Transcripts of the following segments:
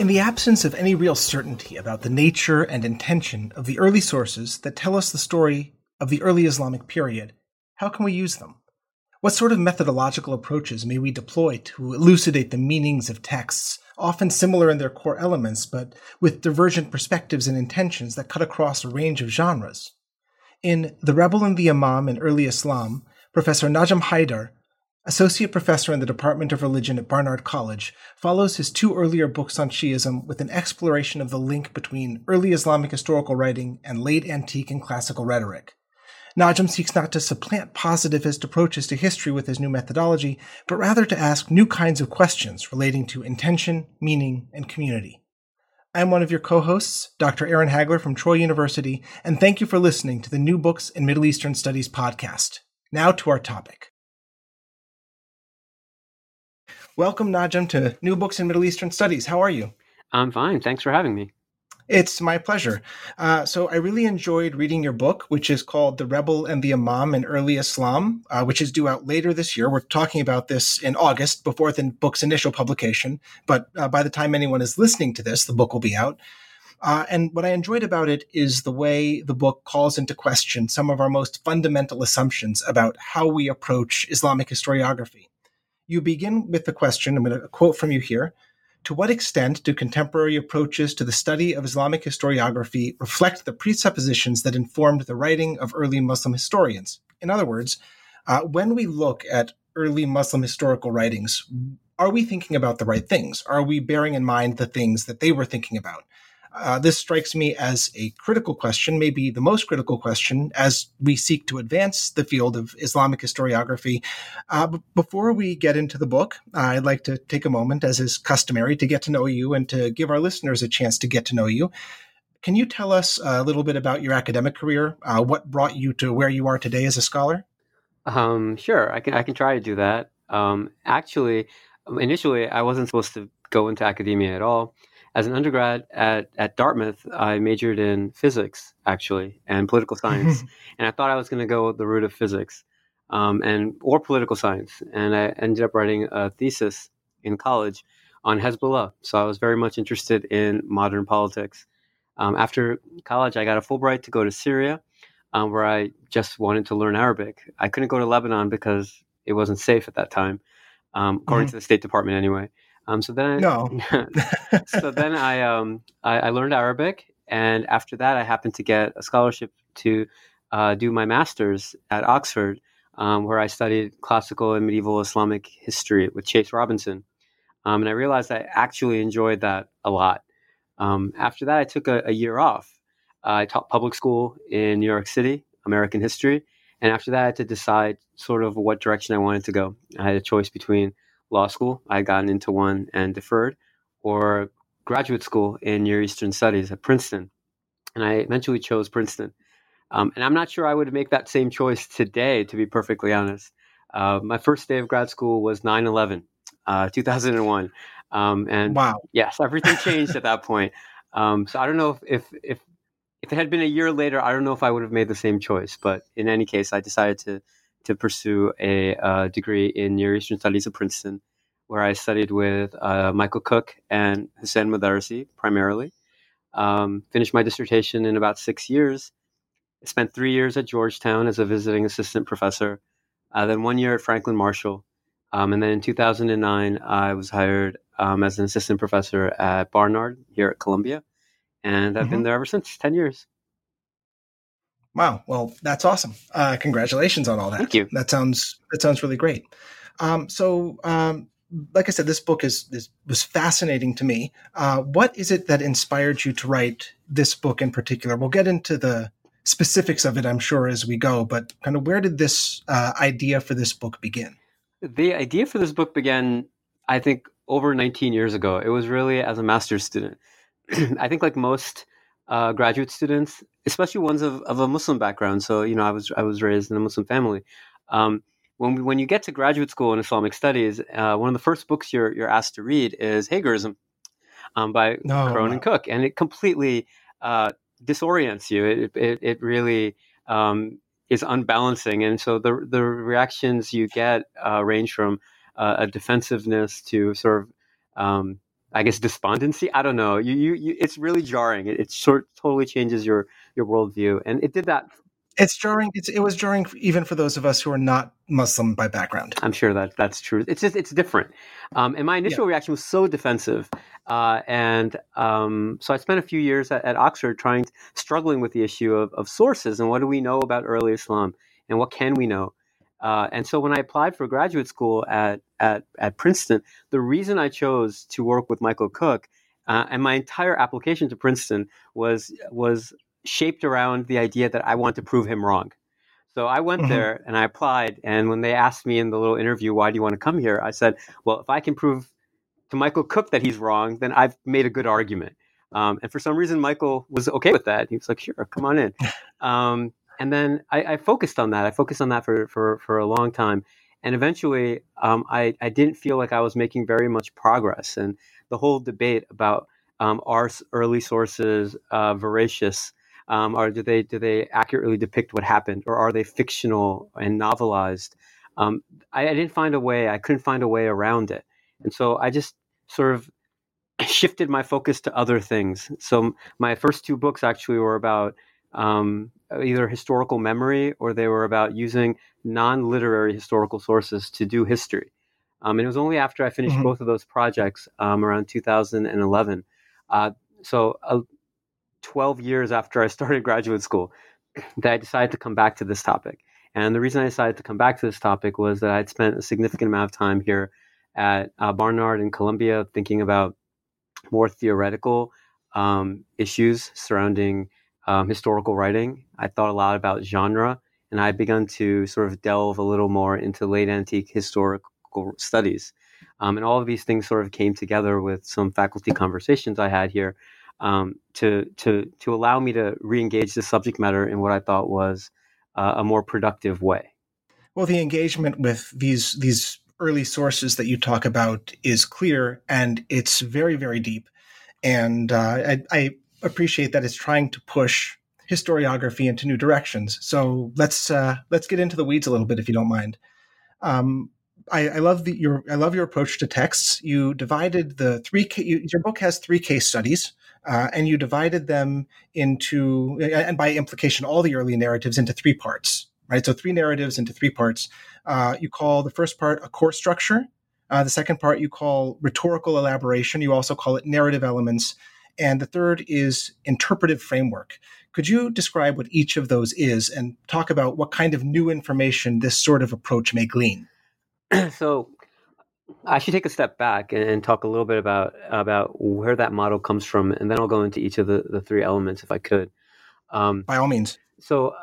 In the absence of any real certainty about the nature and intention of the early sources that tell us the story of the early Islamic period, how can we use them? What sort of methodological approaches may we deploy to elucidate the meanings of texts, often similar in their core elements, but with divergent perspectives and intentions that cut across a range of genres? In The Rebel and the Imam in Early Islam, Professor Najam Haider associate professor in the Department of Religion at Barnard College, follows his two earlier books on Shiism with an exploration of the link between early Islamic historical writing and late antique and classical rhetoric. Najm seeks not to supplant positivist approaches to history with his new methodology, but rather to ask new kinds of questions relating to intention, meaning, and community. I'm one of your co-hosts, Dr. Aaron Hagler from Troy University, and thank you for listening to the New Books in Middle Eastern Studies podcast. Now to our topic. Welcome, Najm, to New Books in Middle Eastern Studies. How are you? I'm fine. Thanks for having me. It's my pleasure. Uh, so, I really enjoyed reading your book, which is called The Rebel and the Imam in Early Islam, uh, which is due out later this year. We're talking about this in August before the book's initial publication, but uh, by the time anyone is listening to this, the book will be out. Uh, and what I enjoyed about it is the way the book calls into question some of our most fundamental assumptions about how we approach Islamic historiography you begin with the question I'm going to quote from you here. To what extent do contemporary approaches to the study of Islamic historiography reflect the presuppositions that informed the writing of early Muslim historians? In other words, uh, when we look at early Muslim historical writings, are we thinking about the right things? Are we bearing in mind the things that they were thinking about? Uh, this strikes me as a critical question, maybe the most critical question, as we seek to advance the field of Islamic historiography. Uh, before we get into the book, I'd like to take a moment, as is customary, to get to know you and to give our listeners a chance to get to know you. Can you tell us a little bit about your academic career? Uh, what brought you to where you are today as a scholar? Um, sure, I can I can try to do that. Um, actually, initially, I wasn't supposed to go into academia at all as an undergrad at, at Dartmouth, I majored in physics, actually, and political science. and I thought I was going to go the route of physics um, and or political science. And I ended up writing a thesis in college on Hezbollah. So I was very much interested in modern politics. Um, after college, I got a Fulbright to go to Syria, um, where I just wanted to learn Arabic. I couldn't go to Lebanon because it wasn't safe at that time, um, according mm-hmm. to the State Department anyway. Um, so then, I, no. so then I, um, I, I learned Arabic, and after that, I happened to get a scholarship to uh, do my master's at Oxford, um, where I studied classical and medieval Islamic history with Chase Robinson, um, and I realized I actually enjoyed that a lot. Um, after that, I took a, a year off. Uh, I taught public school in New York City, American history, and after that, I had to decide sort of what direction I wanted to go. I had a choice between law school. I gotten into one and deferred, or graduate school in Near Eastern Studies at Princeton. And I eventually chose Princeton. Um, and I'm not sure I would make that same choice today, to be perfectly honest. Uh, my first day of grad school was 9 11, uh, 2001. Um, and wow. yes, everything changed at that point. Um, so I don't know if, if, if, if it had been a year later, I don't know if I would have made the same choice. But in any case, I decided to to pursue a uh, degree in Near Eastern Studies at Princeton, where I studied with uh, Michael Cook and Hussein Modarresi primarily. Um, finished my dissertation in about six years. I spent three years at Georgetown as a visiting assistant professor, uh, then one year at Franklin Marshall. Um, and then in 2009, I was hired um, as an assistant professor at Barnard here at Columbia. And I've mm-hmm. been there ever since 10 years. Wow. Well, that's awesome. Uh, congratulations on all that. Thank you. That sounds that sounds really great. Um, so, um, like I said, this book is, is was fascinating to me. Uh, what is it that inspired you to write this book in particular? We'll get into the specifics of it, I'm sure, as we go. But kind of where did this uh, idea for this book begin? The idea for this book began, I think, over 19 years ago. It was really as a master's student. I think, like most uh, graduate students, especially ones of, of a Muslim background. So you know, I was I was raised in a Muslim family. Um, when when you get to graduate school in Islamic studies, uh, one of the first books you're you're asked to read is Hagarism um, by oh, Cronin wow. Cook, and it completely uh, disorients you. It it, it really um, is unbalancing, and so the the reactions you get uh, range from uh, a defensiveness to sort of um, I guess despondency. I don't know. You, you, you it's really jarring. It, it sort totally changes your your worldview, and it did that. It's jarring. It's, it was jarring even for those of us who are not Muslim by background. I'm sure that that's true. It's just it's different. Um, and my initial yeah. reaction was so defensive, uh, and um, so I spent a few years at, at Oxford trying, struggling with the issue of, of sources and what do we know about early Islam and what can we know. Uh, and so when I applied for graduate school at, at, at Princeton, the reason I chose to work with Michael Cook uh, and my entire application to Princeton was was shaped around the idea that I want to prove him wrong. So I went mm-hmm. there and I applied. And when they asked me in the little interview, why do you want to come here? I said, well, if I can prove to Michael Cook that he's wrong, then I've made a good argument. Um, and for some reason, Michael was okay with that. He was like, sure, come on in. Um, and then I, I, focused on that. I focused on that for, for, for a long time. And eventually, um, I, I didn't feel like I was making very much progress. And the whole debate about um, are early sources uh, veracious? Um, or do they do they accurately depict what happened, or are they fictional and novelized? Um, I, I, didn't find a way. I couldn't find a way around it, and so I just sort of shifted my focus to other things. So my first two books actually were about um, either historical memory or they were about using non-literary historical sources to do history. Um, and it was only after I finished mm-hmm. both of those projects um, around 2011, uh, so uh, 12 years after I started graduate school, that I decided to come back to this topic. And the reason I decided to come back to this topic was that I'd spent a significant amount of time here at uh, Barnard in Columbia thinking about more theoretical um, issues surrounding um, historical writing. I thought a lot about genre, and I begun to sort of delve a little more into late antique historical studies. Um, and all of these things sort of came together with some faculty conversations I had here um, to to to allow me to re-engage the subject matter in what I thought was uh, a more productive way. Well, the engagement with these these early sources that you talk about is clear and it's very very deep, and uh, I, I appreciate that it's trying to push historiography into new directions. So let's uh, let's get into the weeds a little bit, if you don't mind. Um, I, I, love the, your I love your approach to texts. You divided the three. You, your book has three case studies, uh, and you divided them into, and by implication, all the early narratives into three parts. Right, so three narratives into three parts. Uh, you call the first part a core structure. Uh, the second part you call rhetorical elaboration. You also call it narrative elements, and the third is interpretive framework. Could you describe what each of those is and talk about what kind of new information this sort of approach may glean? so I should take a step back and talk a little bit about about where that model comes from, and then I'll go into each of the, the three elements if I could. Um, By all means. So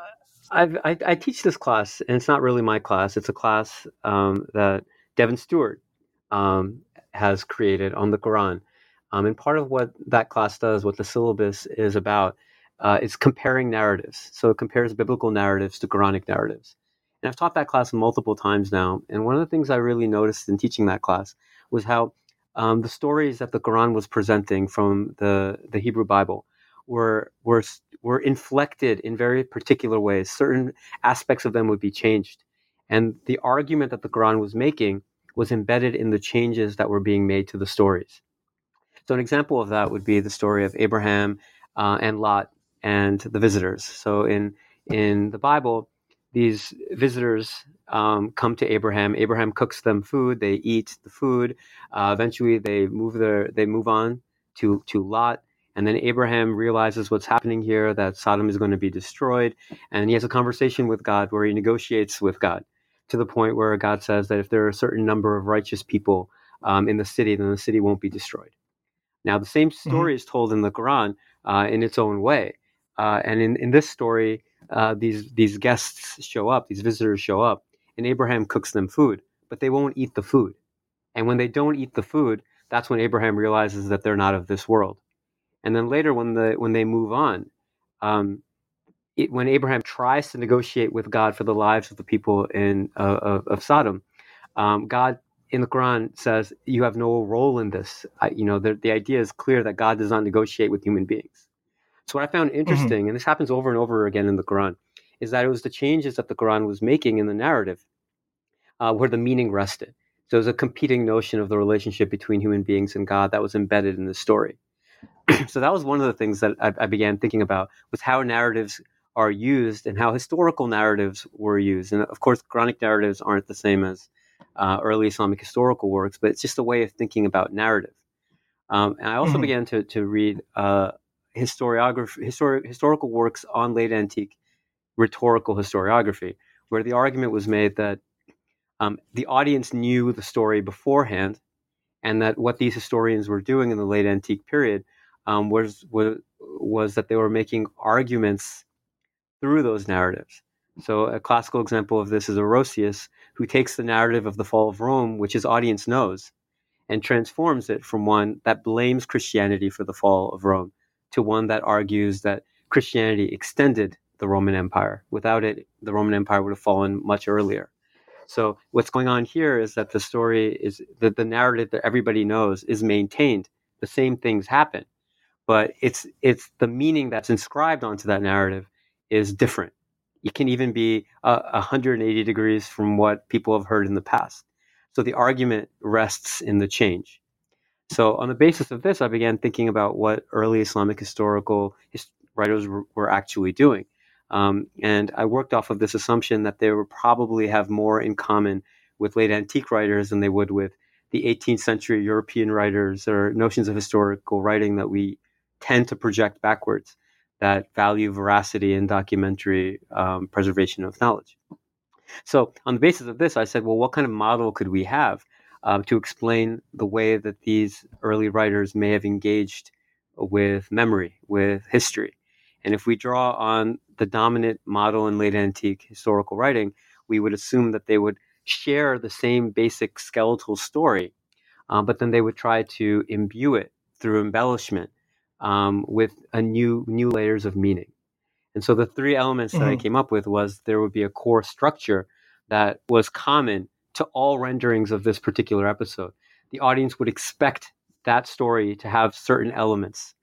I've, I teach this class, and it's not really my class. It's a class um, that Devin Stewart um, has created on the Quran. Um, and part of what that class does, what the syllabus is about, uh, is comparing narratives. So it compares biblical narratives to Quranic narratives. And I've taught that class multiple times now. And one of the things I really noticed in teaching that class was how um, the stories that the Quran was presenting from the, the Hebrew Bible were, were, were inflected in very particular ways. Certain aspects of them would be changed. And the argument that the Quran was making was embedded in the changes that were being made to the stories. So, an example of that would be the story of Abraham uh, and Lot and the visitors. So, in, in the Bible, these visitors um, come to Abraham. Abraham cooks them food. They eat the food. Uh, eventually, they move their they move on to to Lot. And then Abraham realizes what's happening here, that Sodom is going to be destroyed. And he has a conversation with God where he negotiates with God to the point where God says that if there are a certain number of righteous people um, in the city, then the city won't be destroyed. Now, the same mm-hmm. story mm-hmm. is told in the Quran uh, in its own way. Uh, and in, in this story, uh, these these guests show up, these visitors show up, and Abraham cooks them food, but they won't eat the food. And when they don't eat the food, that's when Abraham realizes that they're not of this world. And then later, when the when they move on, um, it, when Abraham tries to negotiate with God for the lives of the people in uh, of, of, Sodom, um, God in the Quran says you have no role in this. I, you know, the, the idea is clear that God does not negotiate with human beings. So what I found mm-hmm. interesting, mm-hmm. and this happens over and over again in the Quran, is that it was the changes that the Quran was making in the narrative uh, where the meaning rested. So there's a competing notion of the relationship between human beings and God that was embedded in the story. so that was one of the things that I, I, began thinking about was how narratives are used and how historical narratives were used. And of course, Quranic narratives aren't the same as uh, early Islamic historical works, but it's just a way of thinking about narrative. Um, and I also mm-hmm. began to, to read uh, historiography, histori- historical works on late antique rhetorical historiography, where the argument was made that um, the audience knew the story beforehand, and that what these historians were doing in the late antique period um, was, was was that they were making arguments through those narratives. So a classical example of this is Orosius, who takes the narrative of the fall of Rome, which his audience knows, and transforms it from one that blames Christianity for the fall of Rome to one that argues that Christianity extended the Roman Empire. Without it, the Roman Empire would have fallen much earlier. So what's going on here is that the story is that the narrative that everybody knows is maintained. The same things happen, but it's it's the meaning that's inscribed onto that narrative is different. It can even be uh, 180 degrees from what people have heard in the past. So the argument rests in the change. So on the basis of this, I began thinking about what early Islamic historical his- writers were actually doing. Um, and I worked off of this assumption that they would probably have more in common with late antique writers than they would with the 18th century European writers or notions of historical writing that we tend to project backwards that value veracity and documentary um, preservation of knowledge. So, on the basis of this, I said, well, what kind of model could we have um, to explain the way that these early writers may have engaged with memory, with history? And if we draw on the dominant model in late antique historical writing, we would assume that they would share the same basic skeletal story, um, but then they would try to imbue it through embellishment um, with a new new layers of meaning. And so the three elements mm-hmm. that I mm-hmm. came up with was there would be a core structure that was common to all renderings of this particular episode. The audience would expect that story to have certain elements.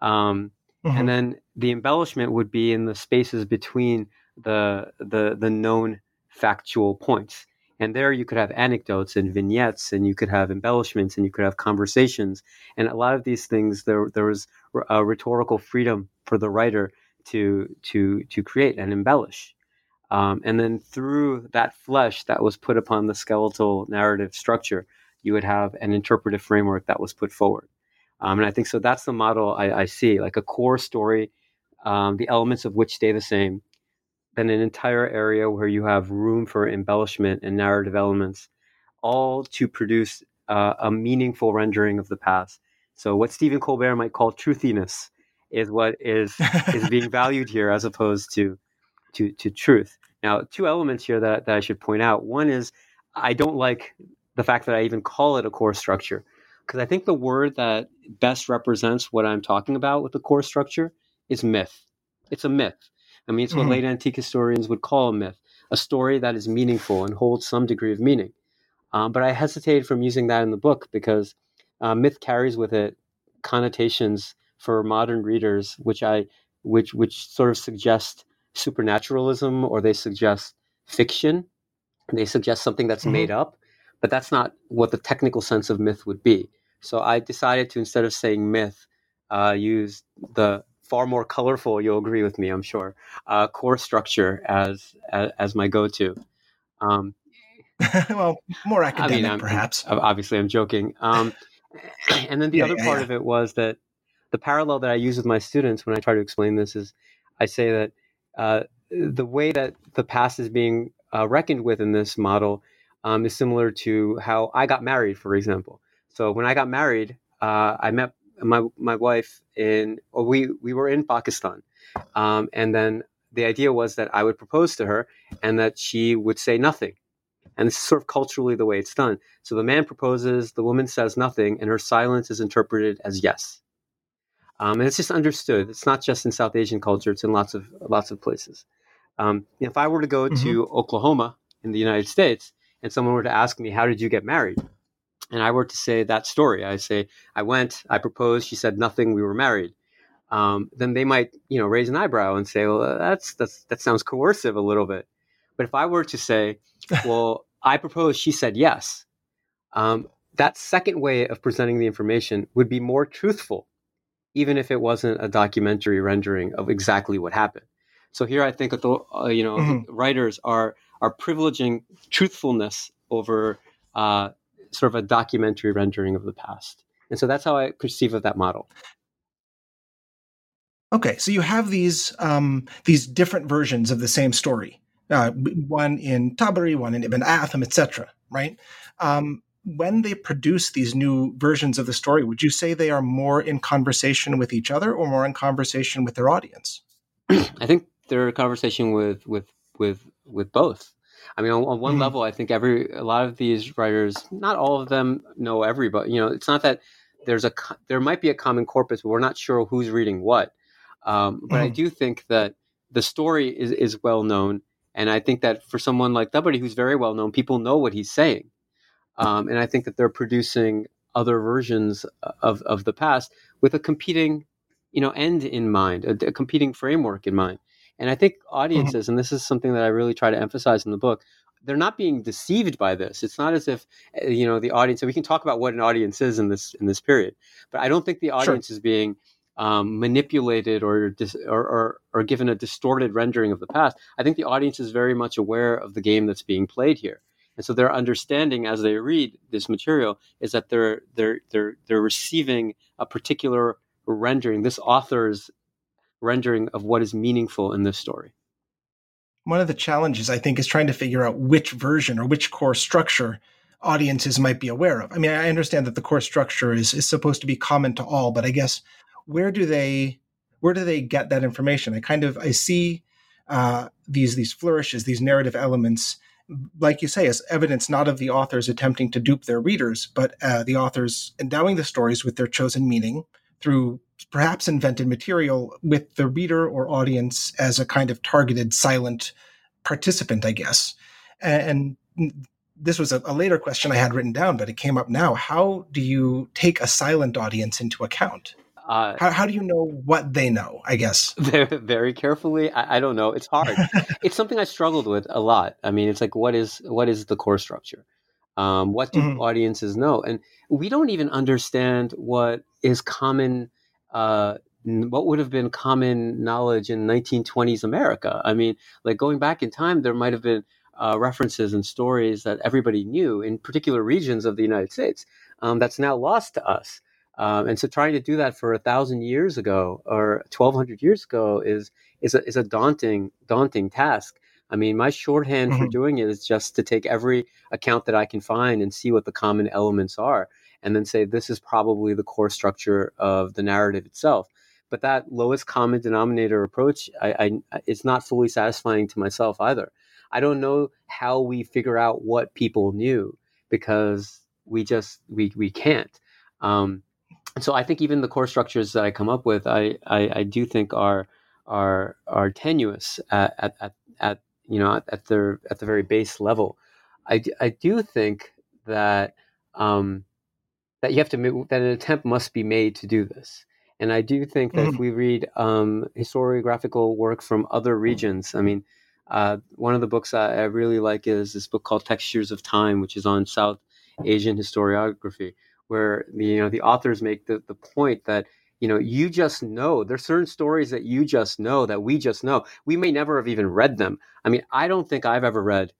Um, Mm-hmm. And then the embellishment would be in the spaces between the the the known factual points. And there you could have anecdotes and vignettes, and you could have embellishments, and you could have conversations. And a lot of these things, there there was a rhetorical freedom for the writer to to to create and embellish. Um, and then through that flesh that was put upon the skeletal narrative structure, you would have an interpretive framework that was put forward. Um, and I think so that's the model I, I see like a core story, um, the elements of which stay the same, then an entire area where you have room for embellishment and narrative elements, all to produce uh, a meaningful rendering of the past. So what Stephen Colbert might call truthiness is what is is being valued here as opposed to to to truth. Now, two elements here that, that I should point out. One is I don't like the fact that I even call it a core structure because I think the word that best represents what I'm talking about with the core structure is myth. It's a myth. I mean, it's what mm-hmm. late antique historians would call a myth, a story that is meaningful and holds some degree of meaning. Um, but I hesitated from using that in the book because uh, myth carries with it connotations for modern readers, which I which which sort of suggest supernaturalism or they suggest fiction. They suggest something that's mm-hmm. made up, but that's not what the technical sense of myth would be. So I decided to instead of saying myth, uh, use the far more colorful. You'll agree with me, I'm sure. Uh, core structure as as, as my go-to. Um, well, more academic, I mean, I'm, perhaps. Obviously, I'm joking. Um, and then the yeah, other yeah, part yeah. of it was that the parallel that I use with my students when I try to explain this is I say that uh, the way that the past is being uh, reckoned with in this model um, is similar to how I got married, for example. So when I got married, uh, I met my my wife in we we were in Pakistan, um, and then the idea was that I would propose to her and that she would say nothing. And this is sort of culturally the way it's done. So the man proposes, the woman says nothing, and her silence is interpreted as yes. Um, and it's just understood. It's not just in South Asian culture; it's in lots of lots of places. Um, if I were to go mm-hmm. to Oklahoma in the United States, and someone were to ask me, "How did you get married?" and I were to say that story, I say, I went, I proposed, she said nothing, we were married. Um, then they might, you know, raise an eyebrow and say, well, that's, that's, that sounds coercive a little bit. But if I were to say, well, I proposed, she said yes, Um, that second way of presenting the information would be more truthful, even if it wasn't a documentary rendering of exactly what happened. So here, I think that the, uh, you know mm-hmm. writers are are privileging truthfulness over uh, sort of a documentary rendering of the past, and so that's how I perceive of that model. Okay, so you have these um, these different versions of the same story, uh, one in Tabari, one in Ibn Atham, etc. Right? Um, when they produce these new versions of the story, would you say they are more in conversation with each other or more in conversation with their audience? I think they're in conversation with with with with both. I mean, on, on one mm-hmm. level, I think every a lot of these writers, not all of them know everybody. You know, it's not that there's a there might be a common corpus, but we're not sure who's reading what. Um, but mm-hmm. I do think that the story is, is well known. And I think that for someone like Tabari, who's very well known, people know what he's saying. Um, and I think that they're producing other versions of, of the past with a competing, you know, end in mind, a, a competing framework in mind. And I think mm-hmm. audiences, mm-hmm. and this is something that I really try to emphasize in the book, they're not being deceived by this. It's not as if eh, you know the audience. And we can talk about what an audience is in this in this period, but I don't think the audience sure. is being um, manipulated or, dis- or, or, or given a distorted rendering of the past, I think the audience is very much aware of the game that's being played here. And so their understanding as they read this material is that they're they're they're they're receiving a particular rendering, this author's rendering of what is meaningful in this story. One of the challenges I think is trying to figure out which version or which core structure audiences might be aware of. I mean, I understand that the core structure is is supposed to be common to all, but I guess where do they where do they get that information? I kind of I see uh, these these flourishes, these narrative elements, like you say, as evidence not of the authors attempting to dupe their readers, but uh, the authors endowing the stories with their chosen meaning through perhaps invented material with the reader or audience as a kind of targeted silent participant, I guess. And, this was a, a, later question I had written down, but it came up now. How do you take a silent audience into account? Uh, how, how do you know what they know? I guess very, very carefully. I, I, don't know. It's hard. it's something I struggled with a lot. I mean, it's like what is what is the core structure? Um, what do mm-hmm. audiences know? And we don't even understand what is common. Uh, what would have been common knowledge in 1920s America? I mean, like going back in time, there might have been uh, references and stories that everybody knew in particular regions of the United States um, that's now lost to us. Um, and so trying to do that for a thousand years ago or 1200 years ago is, is a, is a daunting, daunting task. I mean, my shorthand mm-hmm. for doing it is just to take every account that I can find and see what the common elements are, and then say this is probably the core structure of the narrative itself. But that lowest common denominator approach, I, I, it's not fully satisfying to myself either. I don't know how we figure out what people knew because we just we we can't. Um, so I think even the core structures that I come up with, I, I, I do think are are are tenuous at, at, at, at you know at, at their at the very base level. I, I do think that um, that you have to that an attempt must be made to do this. And I do think that mm-hmm. if we read um, historiographical work from other regions, I mean, uh, one of the books I, I really like is this book called Textures of Time, which is on South Asian historiography where you know the authors make the, the point that you know you just know there's certain stories that you just know that we just know. We may never have even read them. I mean i don't think i've ever read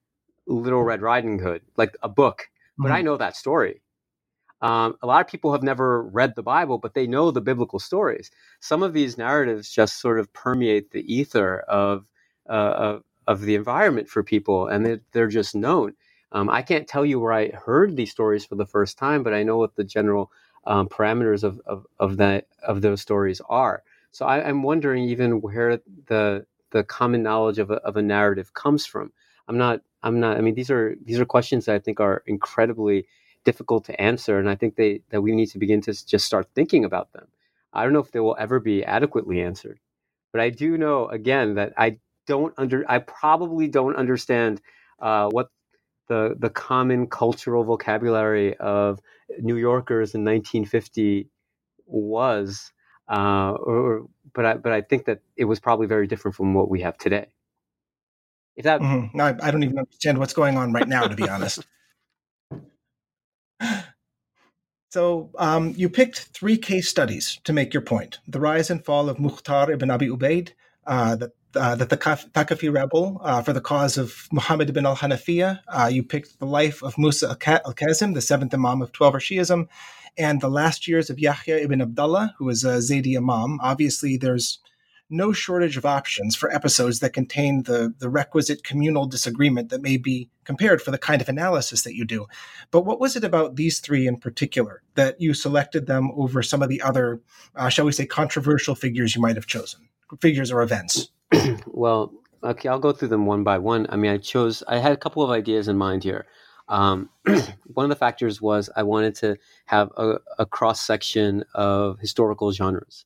little red riding hood like a book but mm-hmm. i know that story. Um, a lot of people have never read the bible but they know the biblical stories. Some of these narratives just sort of permeate the ether of uh, of, of the environment for people and they're, they're just known um, I can't tell you where I heard these stories for the first time, but I know what the general um, parameters of, of, of that of those stories are. So I, am wondering even where the the common knowledge of a, of a narrative comes from. I'm not. I'm not. I mean, these are these are questions that I think are incredibly difficult to answer, and I think they that we need to begin to just start thinking about them. I don't know if they will ever be adequately answered, but I do know again that I don't under. I probably don't understand uh, what the the common cultural vocabulary of New Yorkers in 1950 was, uh, or, but I, but I think that it was probably very different from what we have today. If that, mm-hmm. no, I, I, don't even understand what's going on right now, to be honest. So um, you picked three case studies to make your point: the rise and fall of Mukhtar ibn Abi Ubaid, uh, the uh, the Thaqafi rebel uh, for the cause of Muhammad ibn al Hanafiya. Uh, you picked the life of Musa al Kazim, the seventh Imam of Twelver Shiism, and the last years of Yahya ibn Abdullah, who was a Zaydi Imam. Obviously, there's no shortage of options for episodes that contain the, the requisite communal disagreement that may be compared for the kind of analysis that you do. But what was it about these three in particular that you selected them over some of the other, uh, shall we say, controversial figures you might have chosen, figures or events? well, okay, I'll go through them one by one. I mean, I chose, I had a couple of ideas in mind here. Um, one of the factors was I wanted to have a, a cross section of historical genres.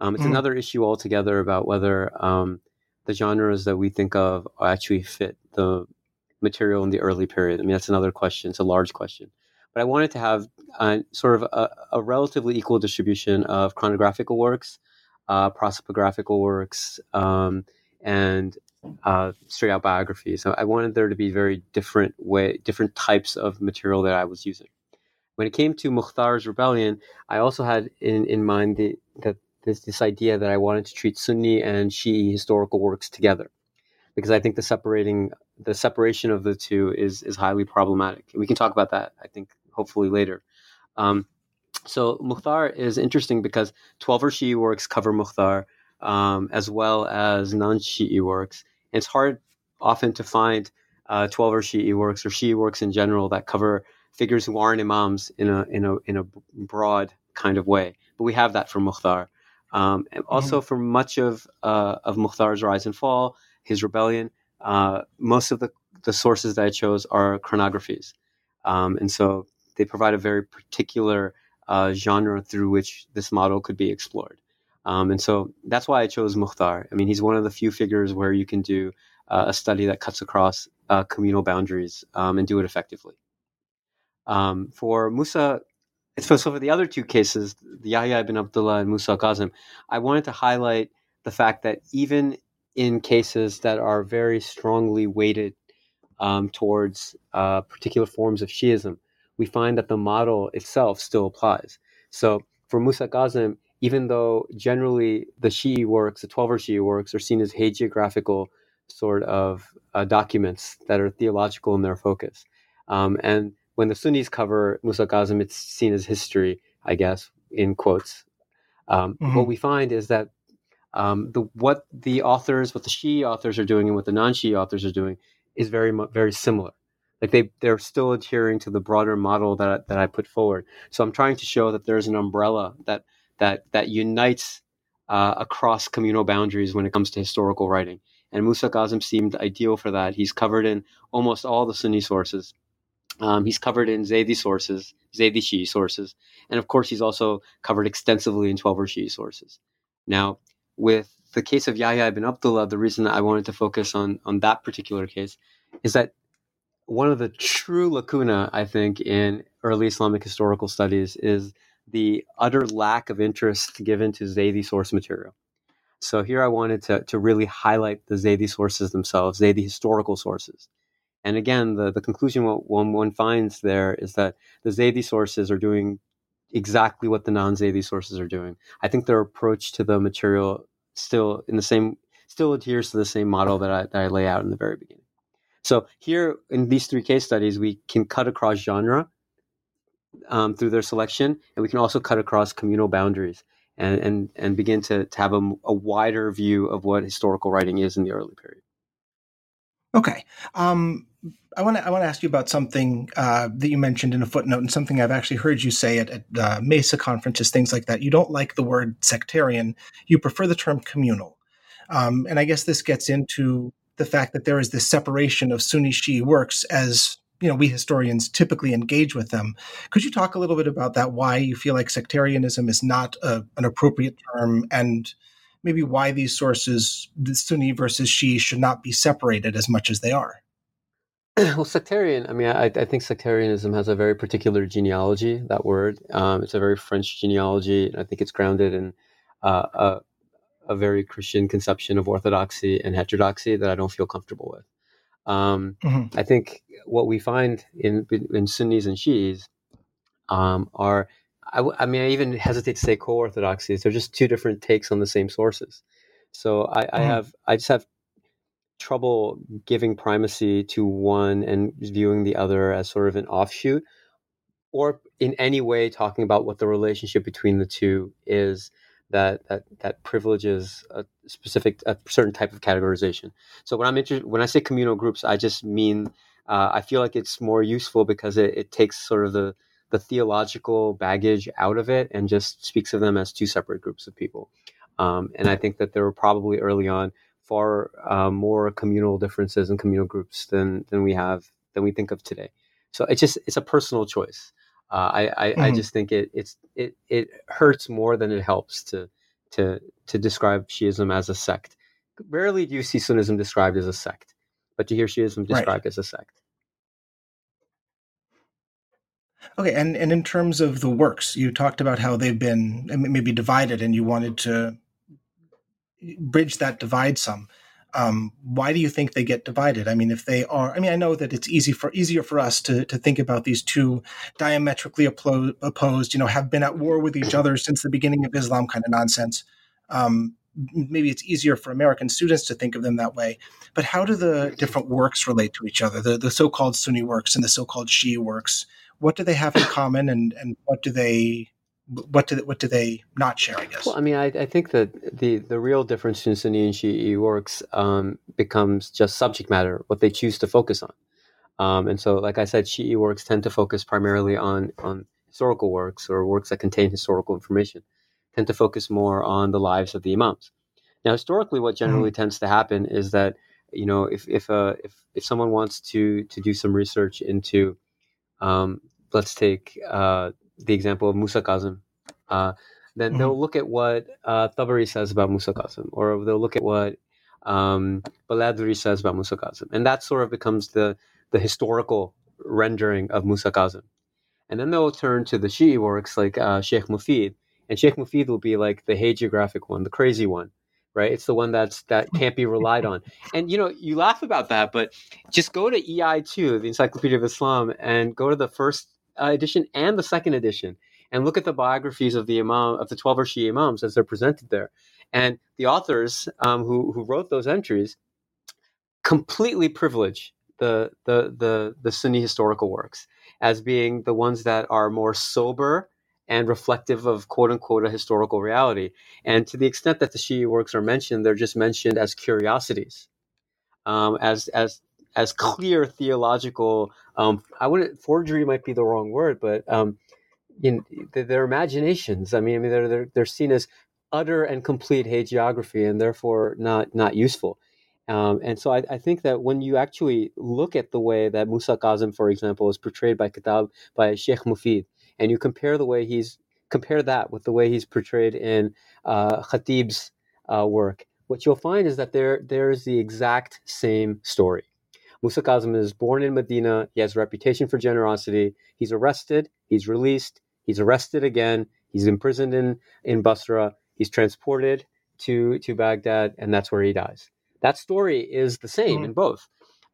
Um, it's mm. another issue altogether about whether um, the genres that we think of actually fit the material in the early period. I mean, that's another question. It's a large question. But I wanted to have uh, sort of a, a, relatively equal distribution of chronographical works, uh, prosopographical works, um, and uh, straight out biography. So I wanted there to be very different way, different types of material that I was using. When it came to Mukhtar's rebellion, I also had in, in mind the, that this this idea that I wanted to treat Sunni and Shi'i historical works together, because I think the separating the separation of the two is is highly problematic. We can talk about that, I think, hopefully later. Um, so Mukhtar is interesting because Twelver Shi'i works cover Mukhtar um, as well as non-Shi'i works, And it's hard often to find uh, Twelver Shi'i works or Shi'i works in general that cover figures who aren't imams in a in a in a broad kind of way. But we have that for Mukhtar. Um, and also mm-hmm. for much of uh, of Mukhtar's rise and fall, his rebellion, uh, most of the, the sources that I chose are chronographies, um, and so they provide a very particular uh, genre through which this model could be explored. Um, and so that's why I chose Mukhtar. I mean, he's one of the few figures where you can do uh, a study that cuts across uh, communal boundaries um, and do it effectively. Um, for Musa, so, for the other two cases, the Yahya ibn Abdullah and Musa Kazim, I wanted to highlight the fact that even in cases that are very strongly weighted um, towards uh, particular forms of Shiism, we find that the model itself still applies. So for Musa Kazim, even though generally the Shi'i works, the Twelver Shi'i works, are seen as hagiographical sort of uh, documents that are theological in their focus. Um, and when the Sunnis cover Musa Kazim, it's seen as history, I guess, in quotes. Um, mm-hmm. What we find is that um, the what the authors, what the Shi'i authors are doing, and what the non-Shi'i authors are doing is very very similar. Like they they're still adhering to the broader model that that I put forward. So I'm trying to show that there's an umbrella that that that unites uh, across communal boundaries when it comes to historical writing. And Musa Kazim seemed ideal for that. He's covered in almost all the Sunni sources. Um, he's covered in Zaydi sources, Zaydi Shi'i sources, and of course, he's also covered extensively in Twelver Shi'i sources. Now, with the case of Yahya ibn Abdullah, the reason that I wanted to focus on on that particular case is that one of the true lacuna, I think, in early Islamic historical studies is the utter lack of interest given to Zaydi source material. So here I wanted to, to really highlight the Zaydi sources themselves, Zaydi historical sources. And again, the, the conclusion one, one finds there is that the Zaydi sources are doing exactly what the non-Zaydi sources are doing. I think their approach to the material still in the same still adheres to the same model that I, that I lay out in the very beginning. So here in these three case studies, we can cut across genre um, through their selection, and we can also cut across communal boundaries and and and begin to, to have a, a wider view of what historical writing is in the early period. Okay. Um, I want to I want to ask you about something uh, that you mentioned in a footnote, and something I've actually heard you say at, at uh, Mesa conferences, things like that. You don't like the word sectarian; you prefer the term communal. Um, and I guess this gets into the fact that there is this separation of Sunni Shi works as you know we historians typically engage with them. Could you talk a little bit about that? Why you feel like sectarianism is not a, an appropriate term, and maybe why these sources, the Sunni versus Shi, should not be separated as much as they are. Well, sectarian. I mean, I, I, think sectarianism has a very particular genealogy. That word, um, it's a very French genealogy, and I think it's grounded in uh, a, a very Christian conception of orthodoxy and heterodoxy that I don't feel comfortable with. Um, mm-hmm. I think what we find in in Sunnis and Shiis um, are, I, I, mean, I even hesitate to say co-orthodoxies. They're just two different takes on the same sources. So I, I mm. have, I just have trouble giving primacy to one and viewing the other as sort of an offshoot, or in any way talking about what the relationship between the two is that that that privileges a specific a certain type of categorization. So when I'm interested, when I say communal groups, I just mean uh, I feel like it's more useful because it, it takes sort of the the theological baggage out of it and just speaks of them as two separate groups of people. Um, and I think that there were probably early on far uh, more communal differences and communal groups than than we have than we think of today. So it's just it's a personal choice. Uh, I I, mm-hmm. I, just think it it's it it hurts more than it helps to to to describe Shiism as a sect. Rarely do you see Sunnism described as a sect, but to hear Shiism described right. as a sect. Okay, and and in terms of the works, you talked about how they've been maybe divided, and you wanted to bridge that divide some um, why do you think they get divided? I mean, if they are, I mean, I know that it's easy for easier for us to to think about these two diametrically opposed, you know, have been at war with each other since the beginning of Islam, kind of nonsense. Um, maybe it's easier for American students to think of them that way. But how do the different works relate to each other? The the so-called Sunni works and the so-called Shi'i works. What do they have in common, and and what do they what do they, what do they not share? I guess. Well, I mean, I, I think that the the real difference between Sunni and Shi'i works um, becomes just subject matter, what they choose to focus on. Um, and so, like I said, Shi'i works tend to focus primarily on on historical works or works that contain historical information, tend to focus more on the lives of the imams. Now, historically, what generally mm-hmm. tends to happen is that you know if if uh, if if someone wants to to do some research into um, let's take uh, the example of Musa Kazim, uh, then mm-hmm. they'll look at what uh, Tabari says about Musa Kazim, or they'll look at what um, says about Musa Kazim, and that sort of becomes the the historical rendering of Musa Kazim. And then they'll turn to the Shi'i works like uh, Sheikh Mufid, and Sheikh Mufid will be like the hagiographic one, the crazy one, right? It's the one that's that can't be relied on. And you know, you laugh about that, but just go to EI2, the Encyclopedia of Islam, and go to the first uh, edition and the second edition and look at the biographies of the imam of the 12 Shia imams as they're presented there and the authors um, who, who wrote those entries completely privilege the, the, the, the Sunni historical works as being the ones that are more sober and reflective of quote unquote a historical reality. And to the extent that the Shia works are mentioned, they're just mentioned as curiosities, um, as, as as clear theological. Um, I wouldn't forgery might be the wrong word, but um, in their imaginations. I mean, I mean, they're, they're they're seen as utter and complete hagiography, and therefore not not useful. Um, and so I, I, think that when you actually look at the way that Musa Kazim, for example, is portrayed by Kitab by Sheikh Mufid, and you compare the way he's compare that with the way he's portrayed in uh, Khatib's uh, work, what you'll find is that there there's the exact same story. Musa Kazim is born in Medina. He has a reputation for generosity. He's arrested. He's released. He's arrested again. He's imprisoned in, in Basra. He's transported to, to Baghdad, and that's where he dies. That story is the same mm-hmm. in both.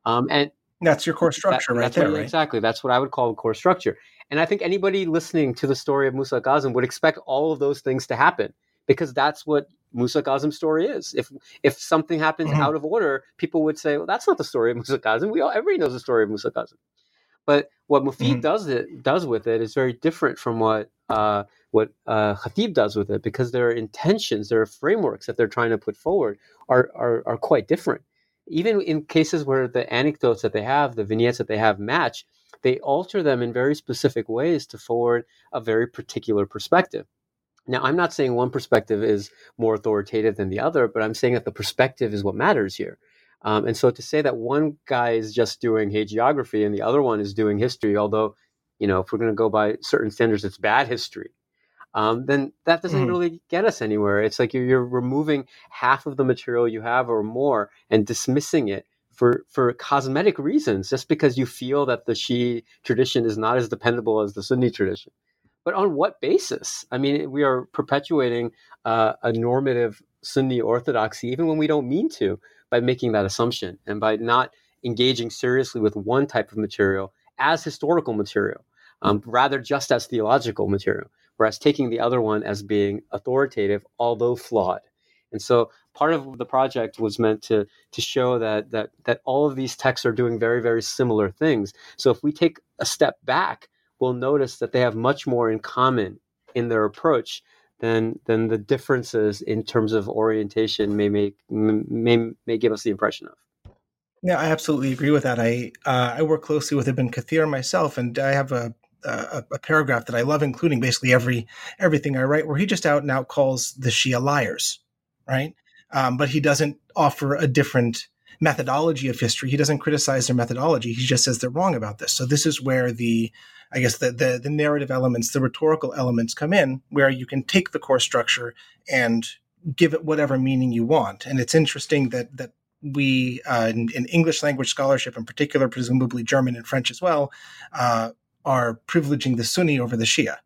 Um, and that's your core structure, that, right there, what, right? Exactly. That's what I would call the core structure. And I think anybody listening to the story of Musa Kazim would expect all of those things to happen because that's what Musa Kazim's story is. If if something happens mm-hmm. out of order, people would say, "Well, that's not the story of Musa Kazim. We all everybody knows the story of Musa Kazim." But what Mufid mm-hmm. does it does with it is very different from what uh, what uh, Khatib does with it because their intentions, their frameworks that they're trying to put forward are, are are quite different. Even in cases where the anecdotes that they have, the vignettes that they have match, they alter them in very specific ways to forward a very particular perspective. Now, I'm not saying one perspective is more authoritative than the other, but I'm saying that the perspective is what matters here. Um, and so to say that one guy is just doing hagiography and the other one is doing history, although, you know, if we're going to go by certain standards, it's bad history, um, then that doesn't mm. really get us anywhere. It's like you're, you're removing half of the material you have or more and dismissing it for, for cosmetic reasons, just because you feel that the Shi'i tradition is not as dependable as the Sunni tradition. But on what basis? I mean, we are perpetuating uh, a normative Sunni orthodoxy, even when we don't mean to, by making that assumption and by not engaging seriously with one type of material as historical material. um, rather just as theological material, whereas taking the other one as being authoritative, although flawed. And so part of the project was meant to to show that that that all of these texts are doing very very similar things. So if we take a step back, we'll notice that they have much more in common in their approach than than the differences in terms of orientation may make may may give us the impression of. Yeah, I absolutely agree with that. I uh, I work closely with Ibn Kathir myself, and I have a, a, a paragraph that I love including basically every everything I write, where he just out and out calls the Shia liars, right? Um, but he doesn't offer a different methodology of history. He doesn't criticize their methodology. He just says they're wrong about this. So this is where the I guess the, the the narrative elements, the rhetorical elements come in, where you can take the core structure and give it whatever meaning you want. And it's interesting that that we uh, in, in, English language scholarship, in particular, presumably German and French as well, uh, are privileging the Sunni over the Shia.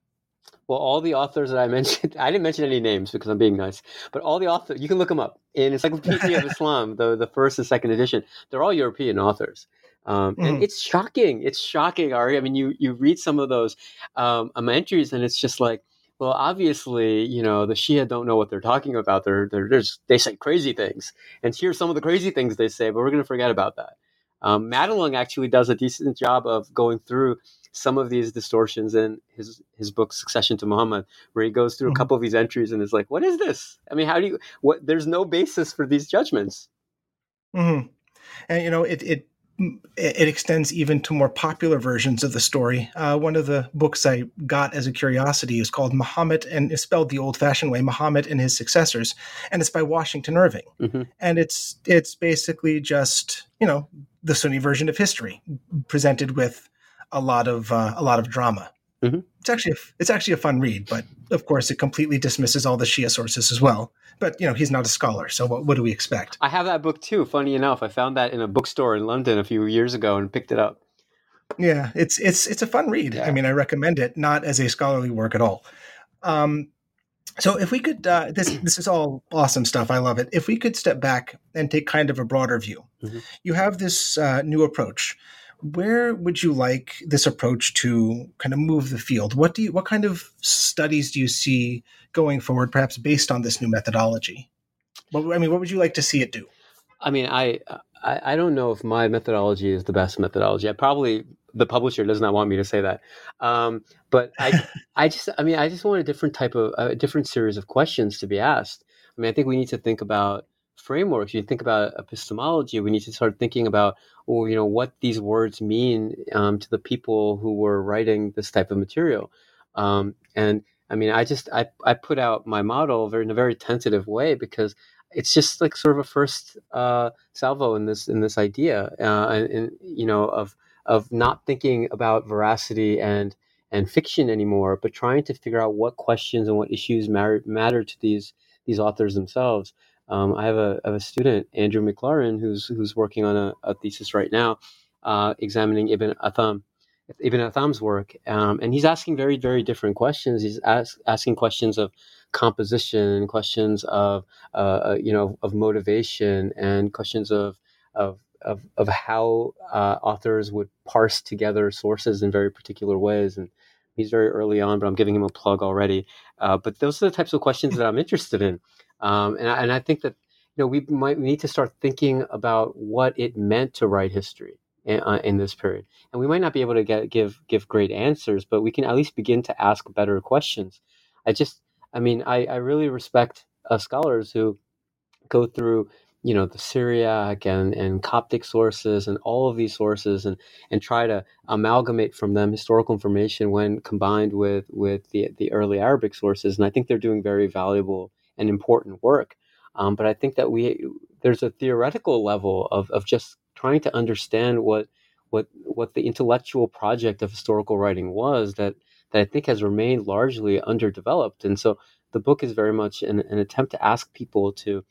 Well, all the authors that I mentioned, I didn't mention any names because I'm being nice, but all the authors, you can look them up in Encyclopedia of Islam, the, the first and second edition. They're all European authors. Um, mm-hmm. it's shocking. It's shocking, Ari. I mean, you, you read some of those um, entries and it's just like, well, obviously, you know, the Shia don't know what they're talking about. They're, they're just, they say crazy things. And here's some of the crazy things they say, but we're going to forget about that. Um, Madelung actually does a decent job of going through some of these distortions in his his book Succession to Muhammad, where he goes through mm-hmm. a couple of these entries and is like, "What is this? I mean, how do you? What? There's no basis for these judgments." Mm-hmm. And you know, it it it extends even to more popular versions of the story. Uh, one of the books I got as a curiosity is called Muhammad, and it's spelled the old-fashioned way, Muhammad and his successors, and it's by Washington Irving. Mm-hmm. And it's it's basically just you know the Sunni version of history, presented with a lot of uh, a lot of drama. Mm-hmm. It's actually a, it's actually a fun read, but of course it completely dismisses all the Shia sources as well. But you know he's not a scholar, so what, what do we expect? I have that book too. Funny enough, I found that in a bookstore in London a few years ago and picked it up. Yeah, it's it's it's a fun read. Yeah. I mean, I recommend it, not as a scholarly work at all. Um, so if we could, uh, this this is all awesome stuff. I love it. If we could step back and take kind of a broader view, mm-hmm. you have this uh, new approach where would you like this approach to kind of move the field? What do you, what kind of studies do you see going forward, perhaps based on this new methodology? What, I mean, what would you like to see it do? I mean, I, I, I don't know if my methodology is the best methodology. I probably the publisher does not want me to say that, um, but I, I just, I mean, I just want a different type of a different series of questions to be asked. I mean, I think we need to think about frameworks, you think about epistemology, we need to start thinking about, well, you know, what these words mean um, to the people who were writing this type of material. Um, and I mean, I just I, I put out my model very, in a very tentative way because it's just like sort of a first uh, salvo in this in this idea, uh, and, and, you know of of not thinking about veracity and and fiction anymore, but trying to figure out what questions and what issues matter matter to these these authors themselves. Um, I have have a student, Andrew McLaren, who's who's working on a, a thesis right now, uh, examining Ibn Atham, Ibn Atham's work, um, and he's asking very very different questions. He's ask, asking questions of composition, questions of uh, uh, you know of motivation, and questions of of of, of how uh, authors would parse together sources in very particular ways. And he's very early on, but I'm giving him a plug already. Uh, but those are the types of questions that I'm interested in. Um, and, I, and I think that you know we might need to start thinking about what it meant to write history in, uh, in, this period. And we might not be able to get give give great answers, but we can at least begin to ask better questions. I just, I mean, I, I really respect uh, scholars who go through you know the Syriac and, and Coptic sources and all of these sources and and try to amalgamate from them historical information when combined with with the the early Arabic sources and I think they're doing very valuable and important work. Um, but I think that we there's a theoretical level of, of just trying to understand what what what the intellectual project of historical writing was that that I think has remained largely underdeveloped. And so the book is very much an, an attempt to ask people to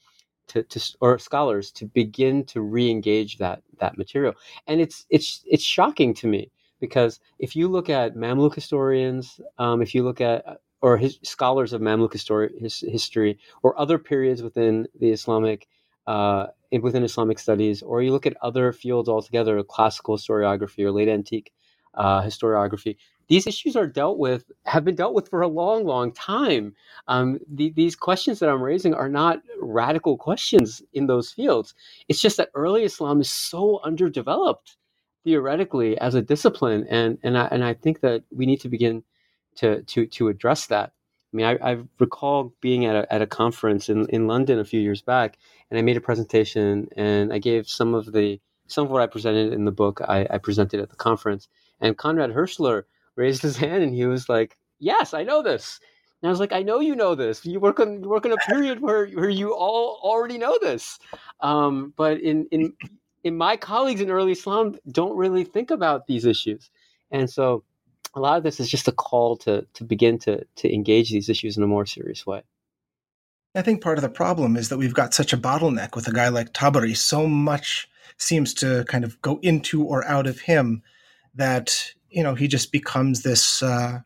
to, to or scholars to begin to re-engage that that material. And it's it's it's shocking to me because if you look at Mamluk historians, um, if you look at or his, scholars of Mamluk history, his, history or other periods within the Islamic uh, within Islamic studies, or you look at other fields altogether, classical historiography or late antique uh, historiography, these issues are dealt with, have been dealt with for a long, long time. Um, the, these questions that I'm raising are not radical questions in those fields. It's just that early Islam is so underdeveloped theoretically as a discipline, and and I, and I think that we need to begin to to to address that. I mean, I, I recall being at a, at a conference in, in London a few years back, and I made a presentation, and I gave some of the some of what I presented in the book I, I presented at the conference, and Konrad Hirschler raised his hand and he was like, "Yes, I know this." And I was like, "I know you know this. You work on you work on a period where where you all already know this." Um, but in in in my colleagues in early Islam don't really think about these issues, and so a lot of this is just a call to to begin to to engage these issues in a more serious way. I think part of the problem is that we've got such a bottleneck with a guy like Tabari. So much seems to kind of go into or out of him that you know he just becomes this uh,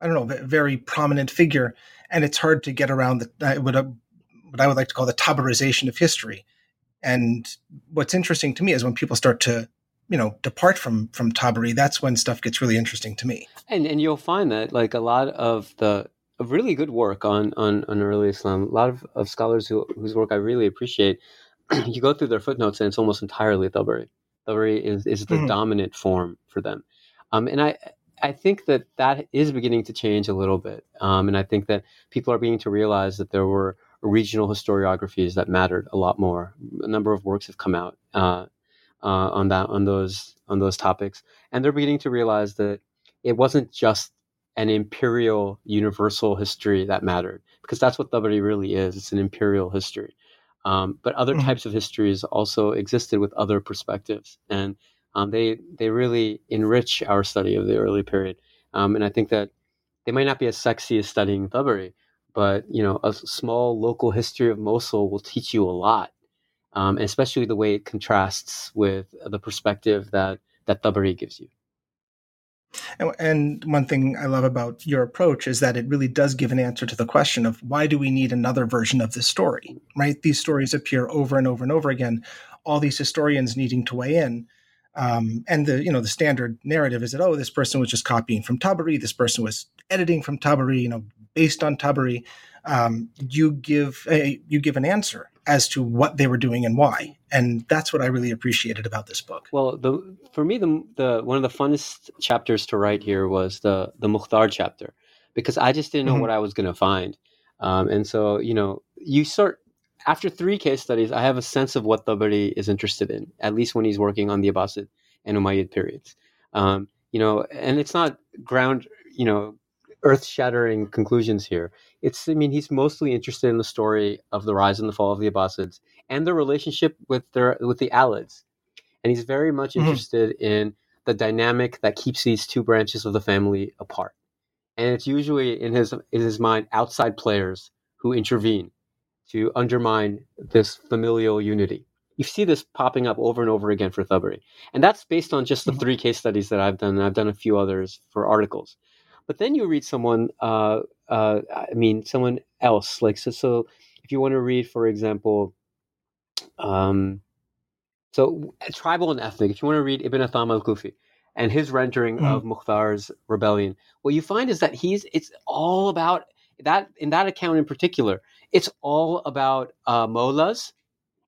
I don't know very prominent figure, and it's hard to get around the uh, what, what I would like to call the Tabarization of history. And what's interesting to me is when people start to you know depart from from Tabari, that's when stuff gets really interesting to me. And and you'll find that like a lot of the of really good work on on, on early Islam, a lot of, of scholars who, whose work I really appreciate. you go through their footnotes and it's almost entirely Tabari. Tabari is is the mm-hmm. dominant form for them, um, and I I think that that is beginning to change a little bit, um, and I think that people are beginning to realize that there were regional historiographies that mattered a lot more. A number of works have come out uh, uh, on that on those on those topics, and they're beginning to realize that it wasn't just an imperial universal history that mattered because that's what Tabari really is. It's an imperial history. Um, but other mm-hmm. types of histories also existed with other perspectives, and um, they they really enrich our study of the early period. Um, and I think that they might not be as sexy as studying Tabari, but you know, a small local history of Mosul will teach you a lot um, especially the way it contrasts with the perspective that that Tabari gives you. And one thing I love about your approach is that it really does give an answer to the question of why do we need another version of this story, right? These stories appear over and over and over again. All these historians needing to weigh in. Um, and the you know the standard narrative is that oh this person was just copying from Tabari, this person was editing from Tabari, you know based on Tabari. Um, you give a you give an answer as to what they were doing and why. And that's what I really appreciated about this book. Well, the, for me, the, the one of the funnest chapters to write here was the the Mukhtar chapter because I just didn't know mm-hmm. what I was going to find. Um, and so, you know, you sort after three case studies, I have a sense of what Tabari is interested in, at least when he's working on the Abbasid and Umayyad periods. Um, you know, and it's not ground, you know, earth shattering conclusions here. It's, I mean, he's mostly interested in the story of the rise and the fall of the Abbasids and their relationship with their with the Alids, and he's very much mm-hmm. interested in the dynamic that keeps these two branches of the family apart. And it's usually in his in his mind outside players who intervene to undermine this familial unity. You see this popping up over and over again for Tabari. And that's based on just the mm-hmm. three case studies that I've done. And I've done a few others for articles. But then you read someone, uh, uh, I mean, someone else. Like so, so if you want to read, for example, um, so tribal and ethnic. If you want to read Ibn Atham al-Kufi and his rendering mm. of Mukhtar's rebellion, what you find is that he's it's all about that in that account in particular. It's all about uh, molas,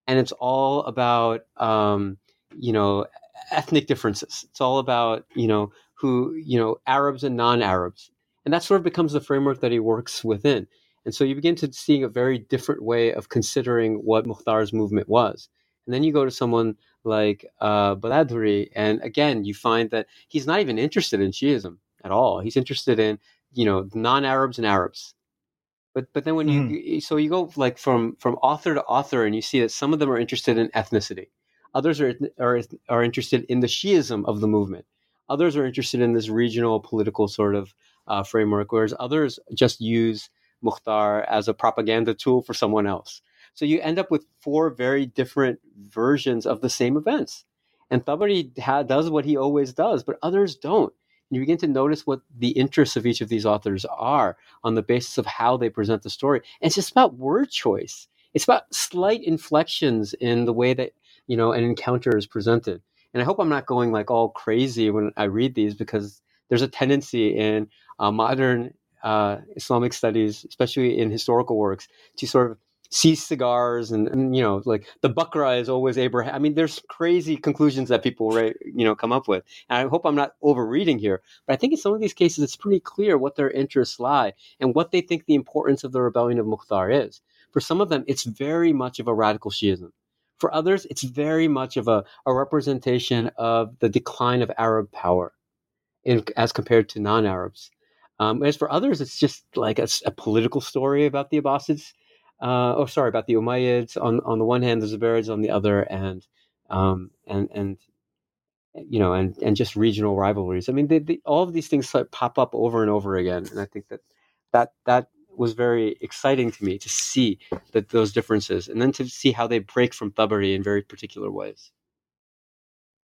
and it's all about um, you know ethnic differences. It's all about you know who, you know, Arabs and non-Arabs. And that sort of becomes the framework that he works within. And so you begin to seeing a very different way of considering what Mukhtar's movement was. And then you go to someone like uh, Baladhuri, and again, you find that he's not even interested in Shiism at all. He's interested in, you know, non-Arabs and Arabs. But but then when mm. you so you go like from from author to author, and you see that some of them are interested in ethnicity, others are are are interested in the Shiism of the movement, Others are interested in this regional political sort of uh, framework, whereas others just use Mukhtar as a propaganda tool for someone else. So you end up with four very different versions of the same events. And Tabari ha- does what he always does, but others don't. You begin to notice what the interests of each of these authors are on the basis of how they present the story. And it's just about word choice. It's about slight inflections in the way that you know an encounter is presented and I hope I'm not going like all crazy when I read these because there's a tendency in uh, modern uh, Islamic studies, especially in historical works, to sort of see cigars and, and, you know like the Bakra is always Abraham. I mean, there's crazy conclusions that people right you know come up with. And I hope I'm not overreading here, but I think in some of these cases it's pretty clear what their interests lie and what they think the importance of the rebellion of Mukhtar is. For some of them, it's very much of a radical Shiism. For others, it's very much of a, a representation of the decline of Arab power in, as compared to non-Arabs. Um, as for others, it's just like a, a political story about the Abbasids uh, oh, sorry, about the Umayyads on on the one hand, the Zubayrids on the other, and um, and and you know, and and just regional rivalries. I mean, they, they, all of these things pop up over and over again, and I think that that that was very exciting to me to see that those differences, and then to see how they break from Tabari in very particular ways.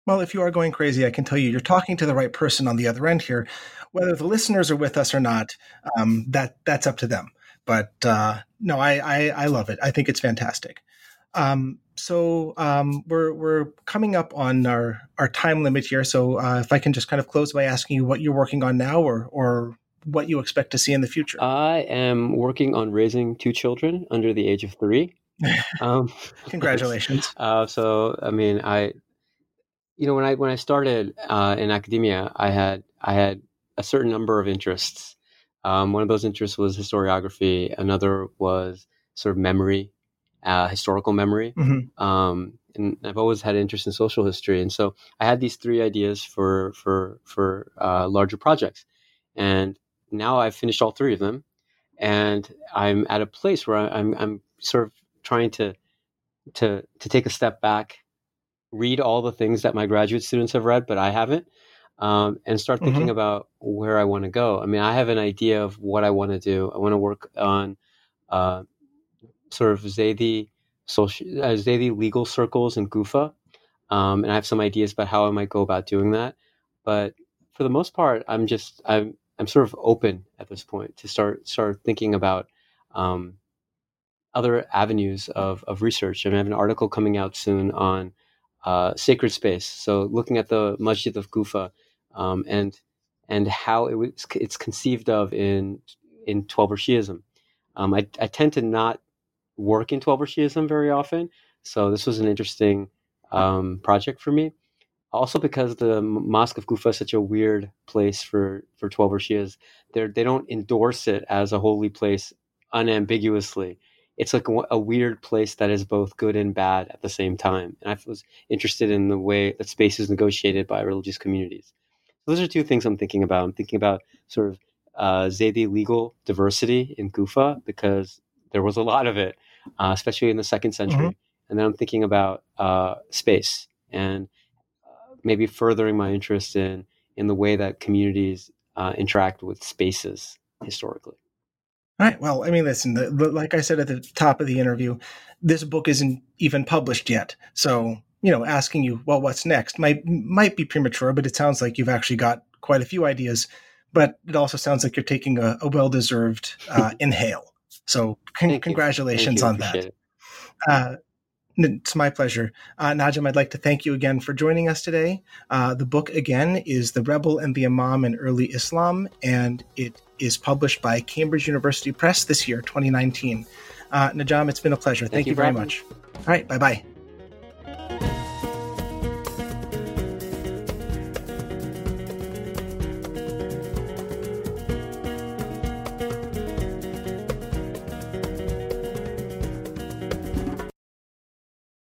Well, if you are going crazy, I can tell you you're talking to the right person on the other end here. Whether the listeners are with us or not, um, that that's up to them. But uh, no, I, I, I love it. I think it's fantastic. Um, so um, we're we're coming up on our our time limit here. So uh, if I can just kind of close by asking you what you're working on now, or or what you expect to see in the future. I am working on raising two children under the age of three. Um, Congratulations. Uh, so I mean, I you know when I when I started uh, in academia, I had I had a certain number of interests um, one of those interests was historiography. Another was sort of memory, uh, historical memory. Mm-hmm. Um, and I've always had interest in social history, and so I had these three ideas for for for uh, larger projects, and now I've finished all three of them, and I'm at a place where I'm I'm sort of trying to to to take a step back, read all the things that my graduate students have read, but I haven't, um, and start thinking mm-hmm. about where I want to go. I mean, I have an idea of what I want to do. I want to work on uh, sort of Zaydi social, uh, Zaydi legal circles in Kufa, um, and I have some ideas about how I might go about doing that. But for the most part, I'm just I'm I'm sort of open at this point to start start thinking about um, other avenues of of research. I, mean, I have an article coming out soon on uh, sacred space. So looking at the Masjid of Kufa um, and and how it was, it's conceived of in in Twelver Shiism. Um, I, I tend to not work in Twelver Shiism very often, so this was an interesting um, project for me. Also, because the Mosque of Kufa is such a weird place for for Twelver Shias, they they don't endorse it as a holy place unambiguously. It's like a, a weird place that is both good and bad at the same time. And I was interested in the way that space is negotiated by religious communities those are two things I'm thinking about. I'm thinking about sort of uh, Zaydi legal diversity in Kufa because there was a lot of it, uh, especially in the second century. Mm-hmm. And then I'm thinking about uh, space and uh, maybe furthering my interest in in the way that communities uh, interact with spaces historically. All right. Well, I mean, listen, the, like I said at the top of the interview, this book isn't even published yet. So you know, asking you, well, what's next might might be premature, but it sounds like you've actually got quite a few ideas. But it also sounds like you're taking a, a well deserved uh, inhale. So con- congratulations on that. Uh, it's my pleasure. Uh, Najam, I'd like to thank you again for joining us today. Uh, the book, again, is The Rebel and the Imam in Early Islam, and it is published by Cambridge University Press this year, 2019. Uh, Najam, it's been a pleasure. Thank, thank you very much. All right, bye bye.